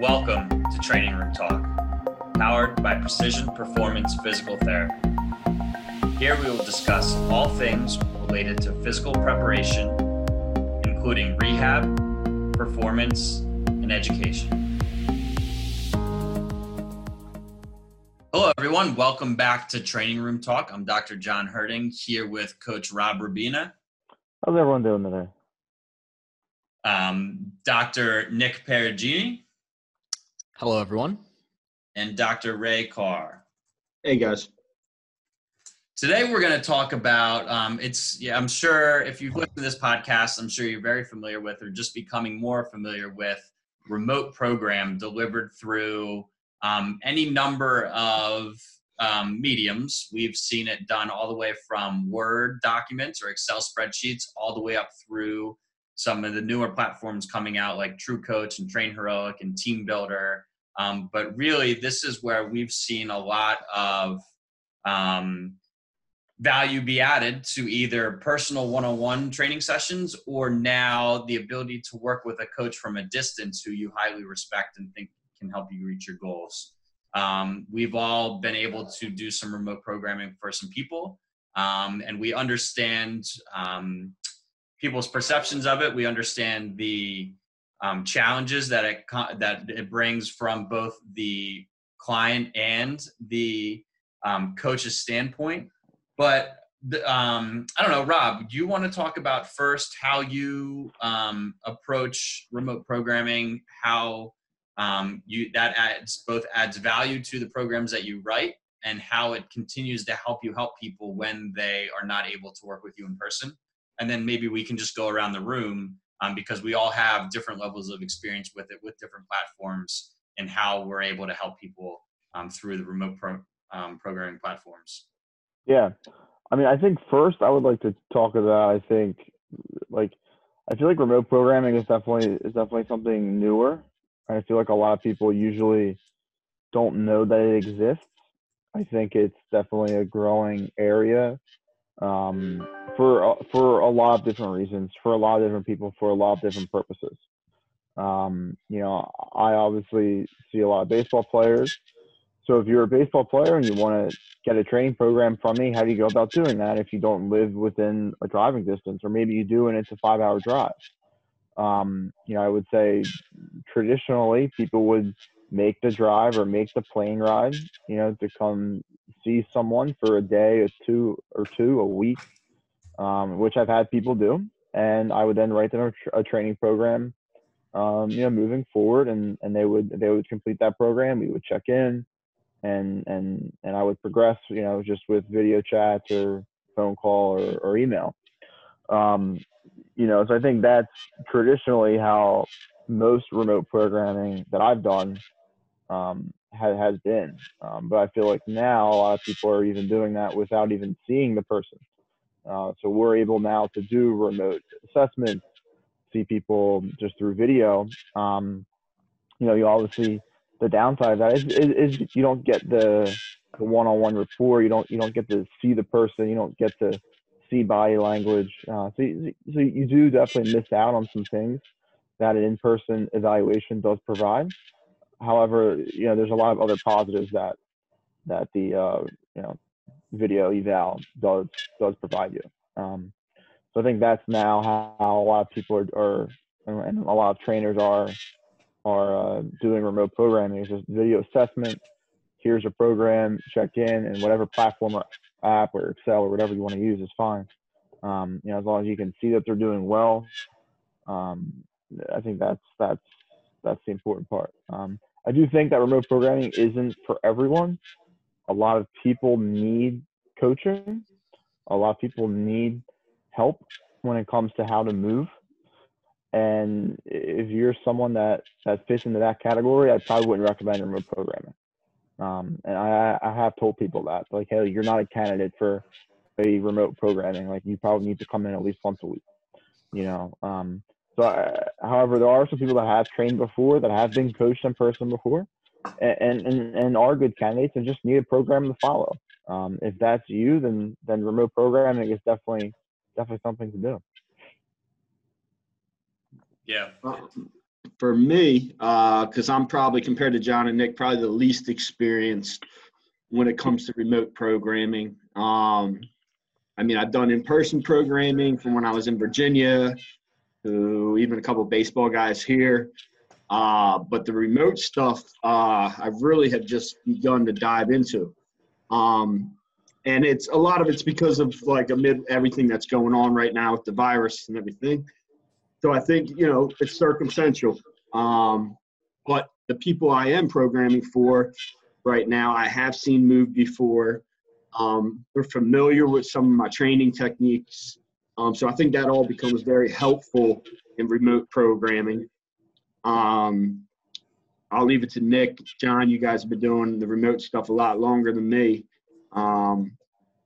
Welcome to Training Room Talk, powered by Precision Performance Physical Therapy. Here we will discuss all things related to physical preparation, including rehab, performance, and education. Hello, everyone. Welcome back to Training Room Talk. I'm Dr. John Herding here with Coach Rob Rubina. How's everyone doing today? Um, Dr. Nick Perugini. Hello, everyone. And Dr. Ray Carr. Hey, guys. Today we're going to talk about um, it's yeah I'm sure if you've listened to this podcast I'm sure you're very familiar with or just becoming more familiar with remote program delivered through um, any number of um, mediums. We've seen it done all the way from Word documents or Excel spreadsheets all the way up through some of the newer platforms coming out like True Coach and Train Heroic and TeamBuildr. Um, but really, this is where we've seen a lot of um, value be added to either personal one-on-one training sessions or now the ability to work with a coach from a distance who you highly respect and think can help you reach your goals. Um, we've all been able to do some remote programming for some people, um, and we understand um, people's perceptions of it. We understand the um, challenges that it that it brings from both the client and the um, coach's standpoint. But um, I don't know, Rob. Do you want to talk about first how you um, approach remote programming? How um, you that adds both adds value to the programs that you write, and how it continues to help you help people when they are not able to work with you in person and then maybe we can just go around the room um, because we all have different levels of experience with it with different platforms and how we're able to help people um, through the remote pro, um, programming platforms. Yeah. I mean i think first i would like to talk about i think like i feel like remote programming is definitely is definitely something newer. I feel like a lot of people usually don't know that it exists. I think it's definitely a growing area um, for for a lot of different reasons, for a lot of different people, for a lot of different purposes. Um, you know, I obviously see a lot of baseball players. So if you're a baseball player and you want to get a training program from me, how do you go about doing that if you don't live within a driving distance, or maybe you do and it's a five-hour drive? Um, you know, I would say traditionally people would make the drive or make the plane ride, you know, to come see someone for a day or two or two a week, um, which I've had people do, and I would then write them a, a training program, um, you know, moving forward, and and they would they would complete that program. We would check in, and and and I would progress, you know, just with video chats or phone call or, or email. Um, you know, so I think that's traditionally how most remote programming that I've done um, has, has been. Um, but I feel like now a lot of people are even doing that without even seeing the person. Uh, so we're able now to do remote assessments, see people just through video. Um, you know, you obviously the downside of that is, is, is you don't get the, the one-on-one rapport. You don't you don't get to see the person. You don't get to see body language. Uh, so, you, so you do definitely miss out on some things that an in-person evaluation does provide. However, you know, there's a lot of other positives that that the uh, you know video eval does does provide you. Um, so I think that's now how, a lot of people are, are and a lot of trainers are are uh, doing remote programming. Is just video assessment. Here's a program. Check in, and whatever platform or app or Excel or whatever you want to use is fine. Um, you know, as long as you can see that they're doing well, um, I think that's that's that's the important part. Um, I do think that remote programming isn't for everyone. A lot of people need coaching. A lot of people need help when it comes to how to move. And if you're someone that, that fits into that category, I probably wouldn't recommend remote programming. Um, and I, I have told people that, like, hey, you're not a candidate for a remote programming. Like, you probably need to come in at least once a week. You know, um, so, uh, however, there are some people that have trained before, that have been coached in person before, and and, and are good candidates, and just need a program to follow. Um, if that's you, then then remote programming is definitely definitely something to do. Yeah. for me, because uh, I'm probably compared to John and Nick, probably the least experienced when it comes to remote programming. Um, I mean, I've done in-person programming from when I was in Virginia, to even a couple baseball guys here. Uh, but the remote stuff, uh, I really have just begun to dive into. Um, and it's a lot of it's because of like amid everything that's going on right now with the virus and everything. So I think you know it's circumstantial. Um, but the people I am programming for right now, I have seen move before. Um, they're familiar with some of my training techniques. Um, so I think that all becomes very helpful in remote programming. Um, I'll leave it to Nick, John. You guys have been doing the remote stuff a lot longer than me. Um,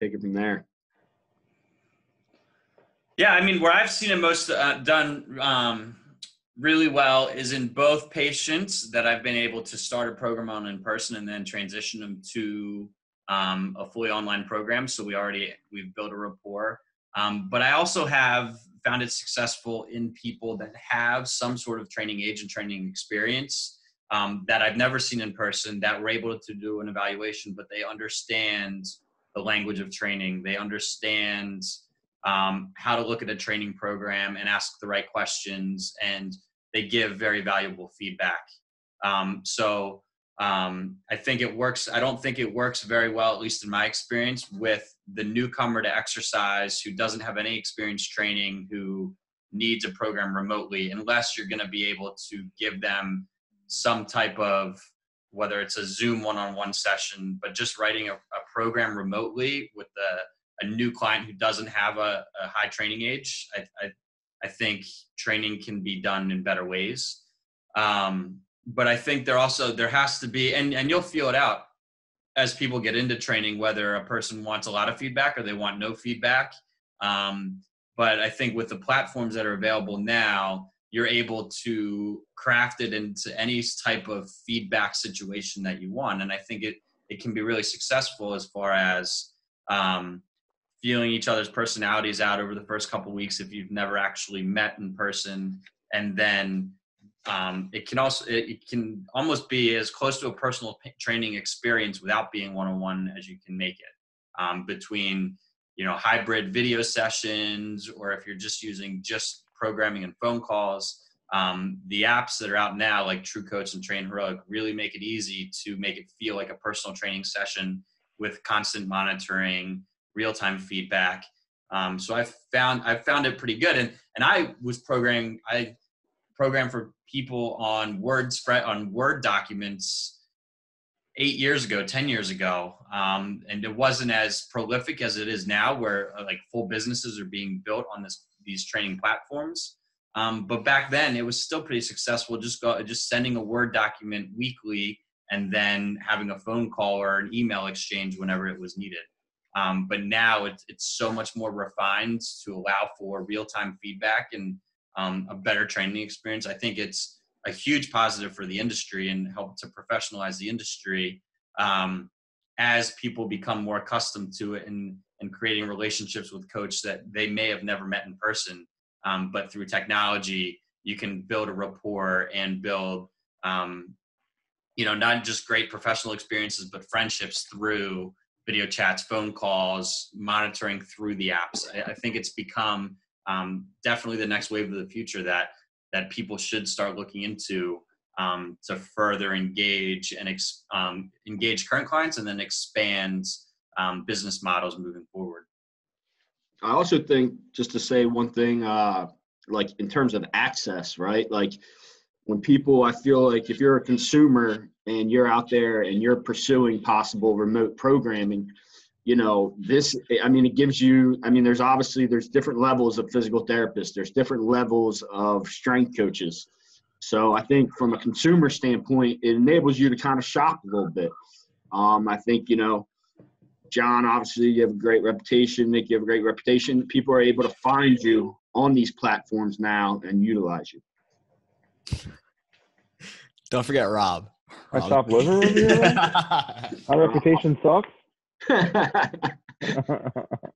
take it from there. Yeah, I mean, where I've seen it most uh, done um, really well is in both patients that I've been able to start a program on in person and then transition them to um, a fully online program. So we already we've built a rapport. Um, but I also have found it successful in people that have some sort of training agent training experience um, that I've never seen in person that were able to do an evaluation, but they understand the language of training. They understand um, how to look at a training program and ask the right questions, and they give very valuable feedback. Um, so um, I think it works. I don't think it works very well, at least in my experience, with the newcomer to exercise who doesn't have any experience training, who needs a program remotely, unless you're going to be able to give them some type of whether it's a Zoom one-on-one session, but just writing a, a program remotely with a, a, new client who doesn't have a, a high training age, I, I, I, think training can be done in better ways. Um, but I think there also there has to be, and and you'll feel it out as people get into training whether a person wants a lot of feedback or they want no feedback. Um, but I think with the platforms that are available now, you're able to craft it into any type of feedback situation that you want. And I think it, it can be really successful as far as um, feeling each other's personalities out over the first couple weeks if you've never actually met in person. And then um, it can also, it, can almost be as close to a personal training experience without being one-on-one as you can make it um, between, you know, hybrid video sessions, or if you're just using just programming and phone calls. Um, the apps that are out now, like True Coach and Train Heroic, really make it easy to make it feel like a personal training session with constant monitoring, real time feedback. Um, so I found I found it pretty good, and and I was programming I programmed for people on Word spread on Word documents eight years ago, ten years ago, um, and it wasn't as prolific as it is now, where uh, like full businesses are being built on this these training platforms. Um, but back then, it was still pretty successful. Just go, just sending a Word document weekly, and then having a phone call or an email exchange whenever it was needed. Um, but now it's it's so much more refined to allow for real time feedback and um, a better training experience. I think it's a huge positive for the industry and help to professionalize the industry um, as people become more accustomed to it and and creating relationships with coach that they may have never met in person um, but through technology you can build a rapport and build um, you know not just great professional experiences but friendships through video chats phone calls monitoring through the apps i, I think it's become um, definitely the next wave of the future that that people should start looking into um, to further engage and ex, um, engage current clients and then expand um, business models moving forward. I also think just to say one thing, uh, like in terms of access, right? Like when people, I feel like if you're a consumer and you're out there and you're pursuing possible remote programming, you know this i mean it gives you i mean there's obviously there's different levels of physical therapists there's different levels of strength coaches so i think from a consumer standpoint it enables you to kind of shop a little bit um, i think you know John, obviously, you have a great reputation. Nick, you have a great reputation. People are able to find you on these platforms now and utilize you. Don't forget Rob. I top liver over here. My reputation sucks.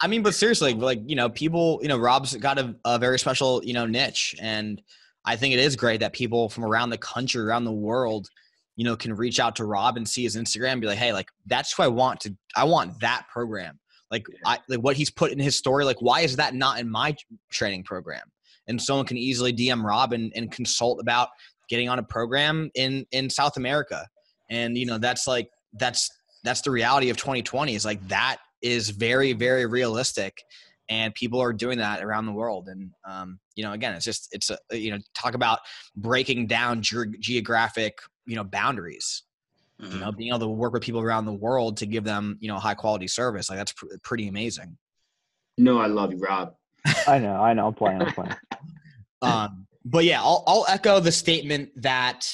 I mean, but seriously, like you know, people, you know, Rob's got a, a very special, you know, niche, and I think it is great that people from around the country, around the world, you know, can reach out to Rob and see his Instagram and be like, hey, like that's who I want to I want that program. Like I like what he's put in his story, like why is that not in my training program? And someone can easily DM Rob and, and consult about getting on a program in in South America. And you know, that's like that's that's the reality of 2020 is like that is very, very realistic and people are doing that around the world and um, you know again it's just it's a you know talk about breaking down ge- geographic you know boundaries mm-hmm. you know mm-hmm. being able to work with people around the world to give them you know high quality service like that's pr- pretty amazing no i love you rob i know i know i'm playing i'm playing um, but yeah I'll, I'll echo the statement that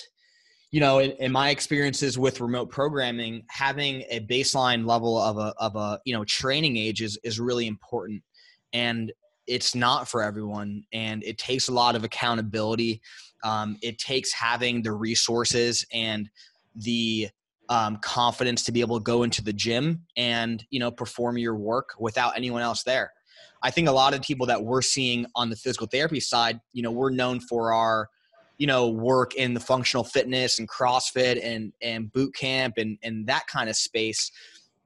you know in, in, my experiences with remote programming having a baseline level of a, of a you know training age is, is really important. And it's not for everyone and it takes a lot of accountability. Um, it takes having the resources and the um, confidence to be able to go into the gym and you know perform your work without anyone else there. I think a lot of people that we're seeing on the physical therapy side you know we're known for our you know work in the functional fitness and crossfit and and boot camp and and that kind of space.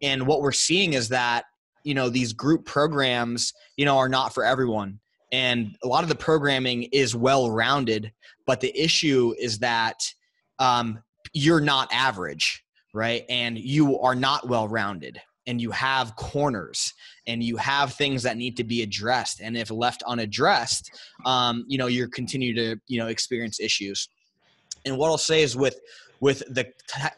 And what we're seeing is that you know these group programs you know are not for everyone. And a lot of the programming is well rounded but the issue is that um, you're not average right? And you are not well rounded and you have corners and you have things that need to be addressed and if left unaddressed um, you know you're continue to you know experience issues and what i'll say is with with the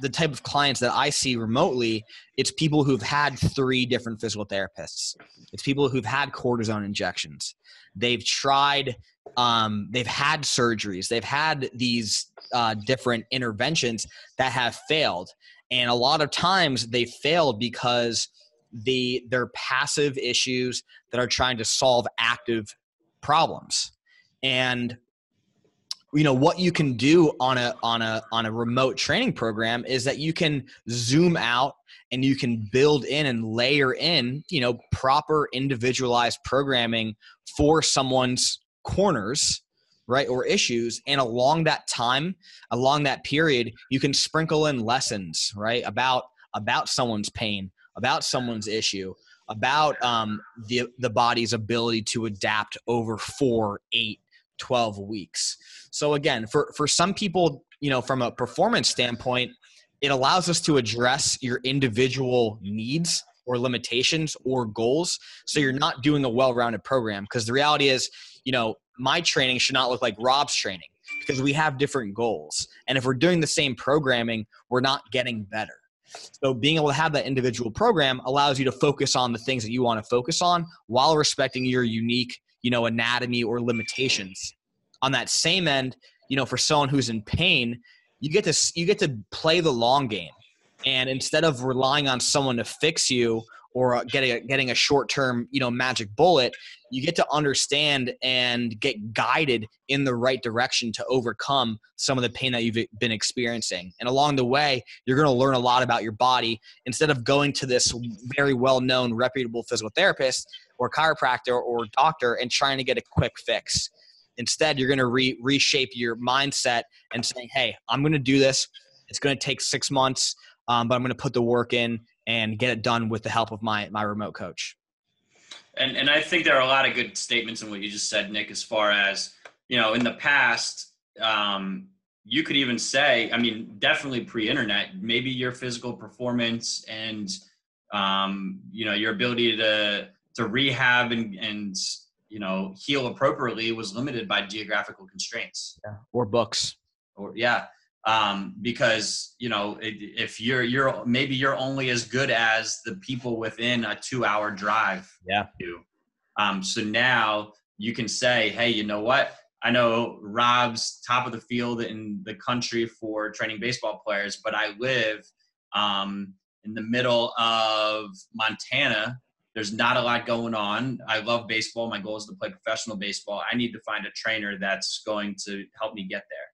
the type of clients that I see remotely, it's people who've had three different physical therapists. It's people who've had cortisone injections. They've tried, um, they've had surgeries. They've had these uh, different interventions that have failed, and a lot of times they fail because the they're passive issues that are trying to solve active problems. And you know what you can do on a on a on a remote training program is that you can zoom out and you can build in and layer in you know proper individualized programming for someone's corners right or issues and along that time along that period you can sprinkle in lessons right about about someone's pain about someone's issue about um, the the body's ability to adapt over four eight 12 weeks. So again, for for some people, you know, from a performance standpoint, it allows us to address your individual needs or limitations or goals so you're not doing a well-rounded program because the reality is, you know, my training should not look like Rob's training because we have different goals. And if we're doing the same programming, we're not getting better. So being able to have that individual program allows you to focus on the things that you want to focus on while respecting your unique you know anatomy or limitations on that same end you know for someone who's in pain you get to you get to play the long game and instead of relying on someone to fix you or uh, getting a, getting a short term you know magic bullet you get to understand and get guided in the right direction to overcome some of the pain that you've been experiencing and along the way you're going to learn a lot about your body instead of going to this very well known reputable physical therapist or chiropractor or doctor and trying to get a quick fix. Instead, you're going to re- reshape your mindset and saying, hey, I'm going to do this. It's going to take six months, um, but I'm going to put the work in and get it done with the help of my, my remote coach. And, and I think there are a lot of good statements in what you just said, Nick, as far as, you know, in the past, um, you could even say, I mean, definitely pre-internet, maybe your physical performance and, um, you know, your ability to to rehab and and you know heal appropriately was limited by geographical constraints yeah. or books or yeah um, because you know if you're you're maybe you're only as good as the people within a two hour drive yeah you um, so now you can say hey you know what i know rob's top of the field in the country for training baseball players but i live um, in the middle of montana there's not a lot going on. I love baseball. My goal is to play professional baseball. I need to find a trainer that's going to help me get there.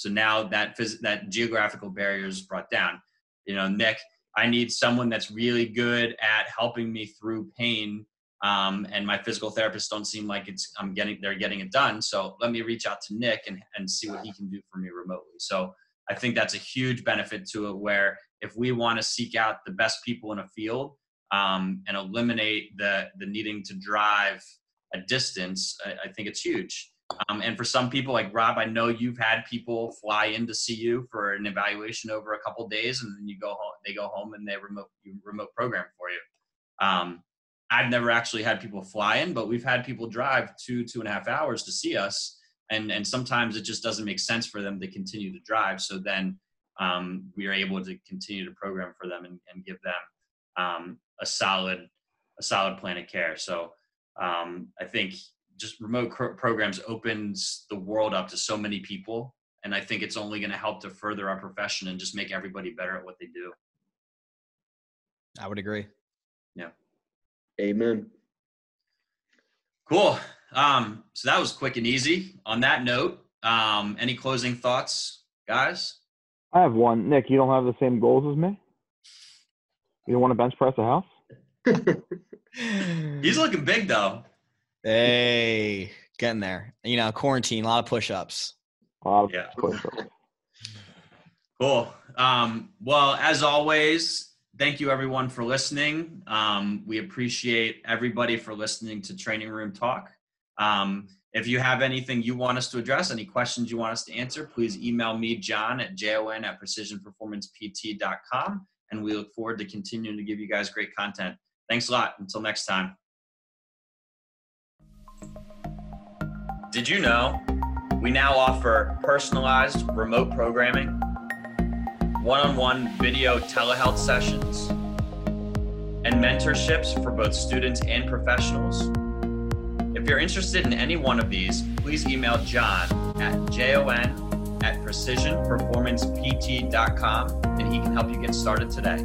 So now that phys- that geographical barrier is brought down. You know, Nick, I need someone that's really good at helping me through pain um, and my physical therapists don't seem like it's I'm getting they're getting it done. So let me reach out to Nick and and see what he can do for me remotely. So I think that's a huge benefit to it. Where if we want to seek out the best people in a field um, and eliminate the the needing to drive a distance, I, I think it's huge. Um, and for some people like Rob, I know you've had people fly in to see you for an evaluation over a couple days, and then you go home. They go home and they remote remote program for you. Um, I've never actually had people fly in, but we've had people drive two two and a half hours to see us, and and sometimes it just doesn't make sense for them to continue to drive. So then um, we are able to continue to program for them and, and give them um, a solid a solid plan of care. So um, I think just remote programs opens the world up to so many people and i think it's only going to help to further our profession and just make everybody better at what they do. I would agree. Yeah. Amen. Cool. Um, so that was quick and easy. On that note um, any closing thoughts guys? I have one. Nick you don't have the same goals as me? You don't want to bench press a house? He's looking big though Hey, getting there. You know, quarantine, a lot of push-ups. A lot of yeah. push-ups. Cool. Um, well, as always, thank you everyone for listening. Um, we appreciate everybody for listening to Training Room Talk. Um, if you have anything you want us to address, any questions you want us to answer, please email me, John, at jon at precisionperformancept.com. And we look forward to continuing to give you guys great content. Thanks a lot. Until next time. Did you know we now offer personalized remote programming, one on one video telehealth sessions, and mentorships for both students and professionals? If you're interested in any one of these, please email John at jon at precisionperformancept.com and he can help you get started today.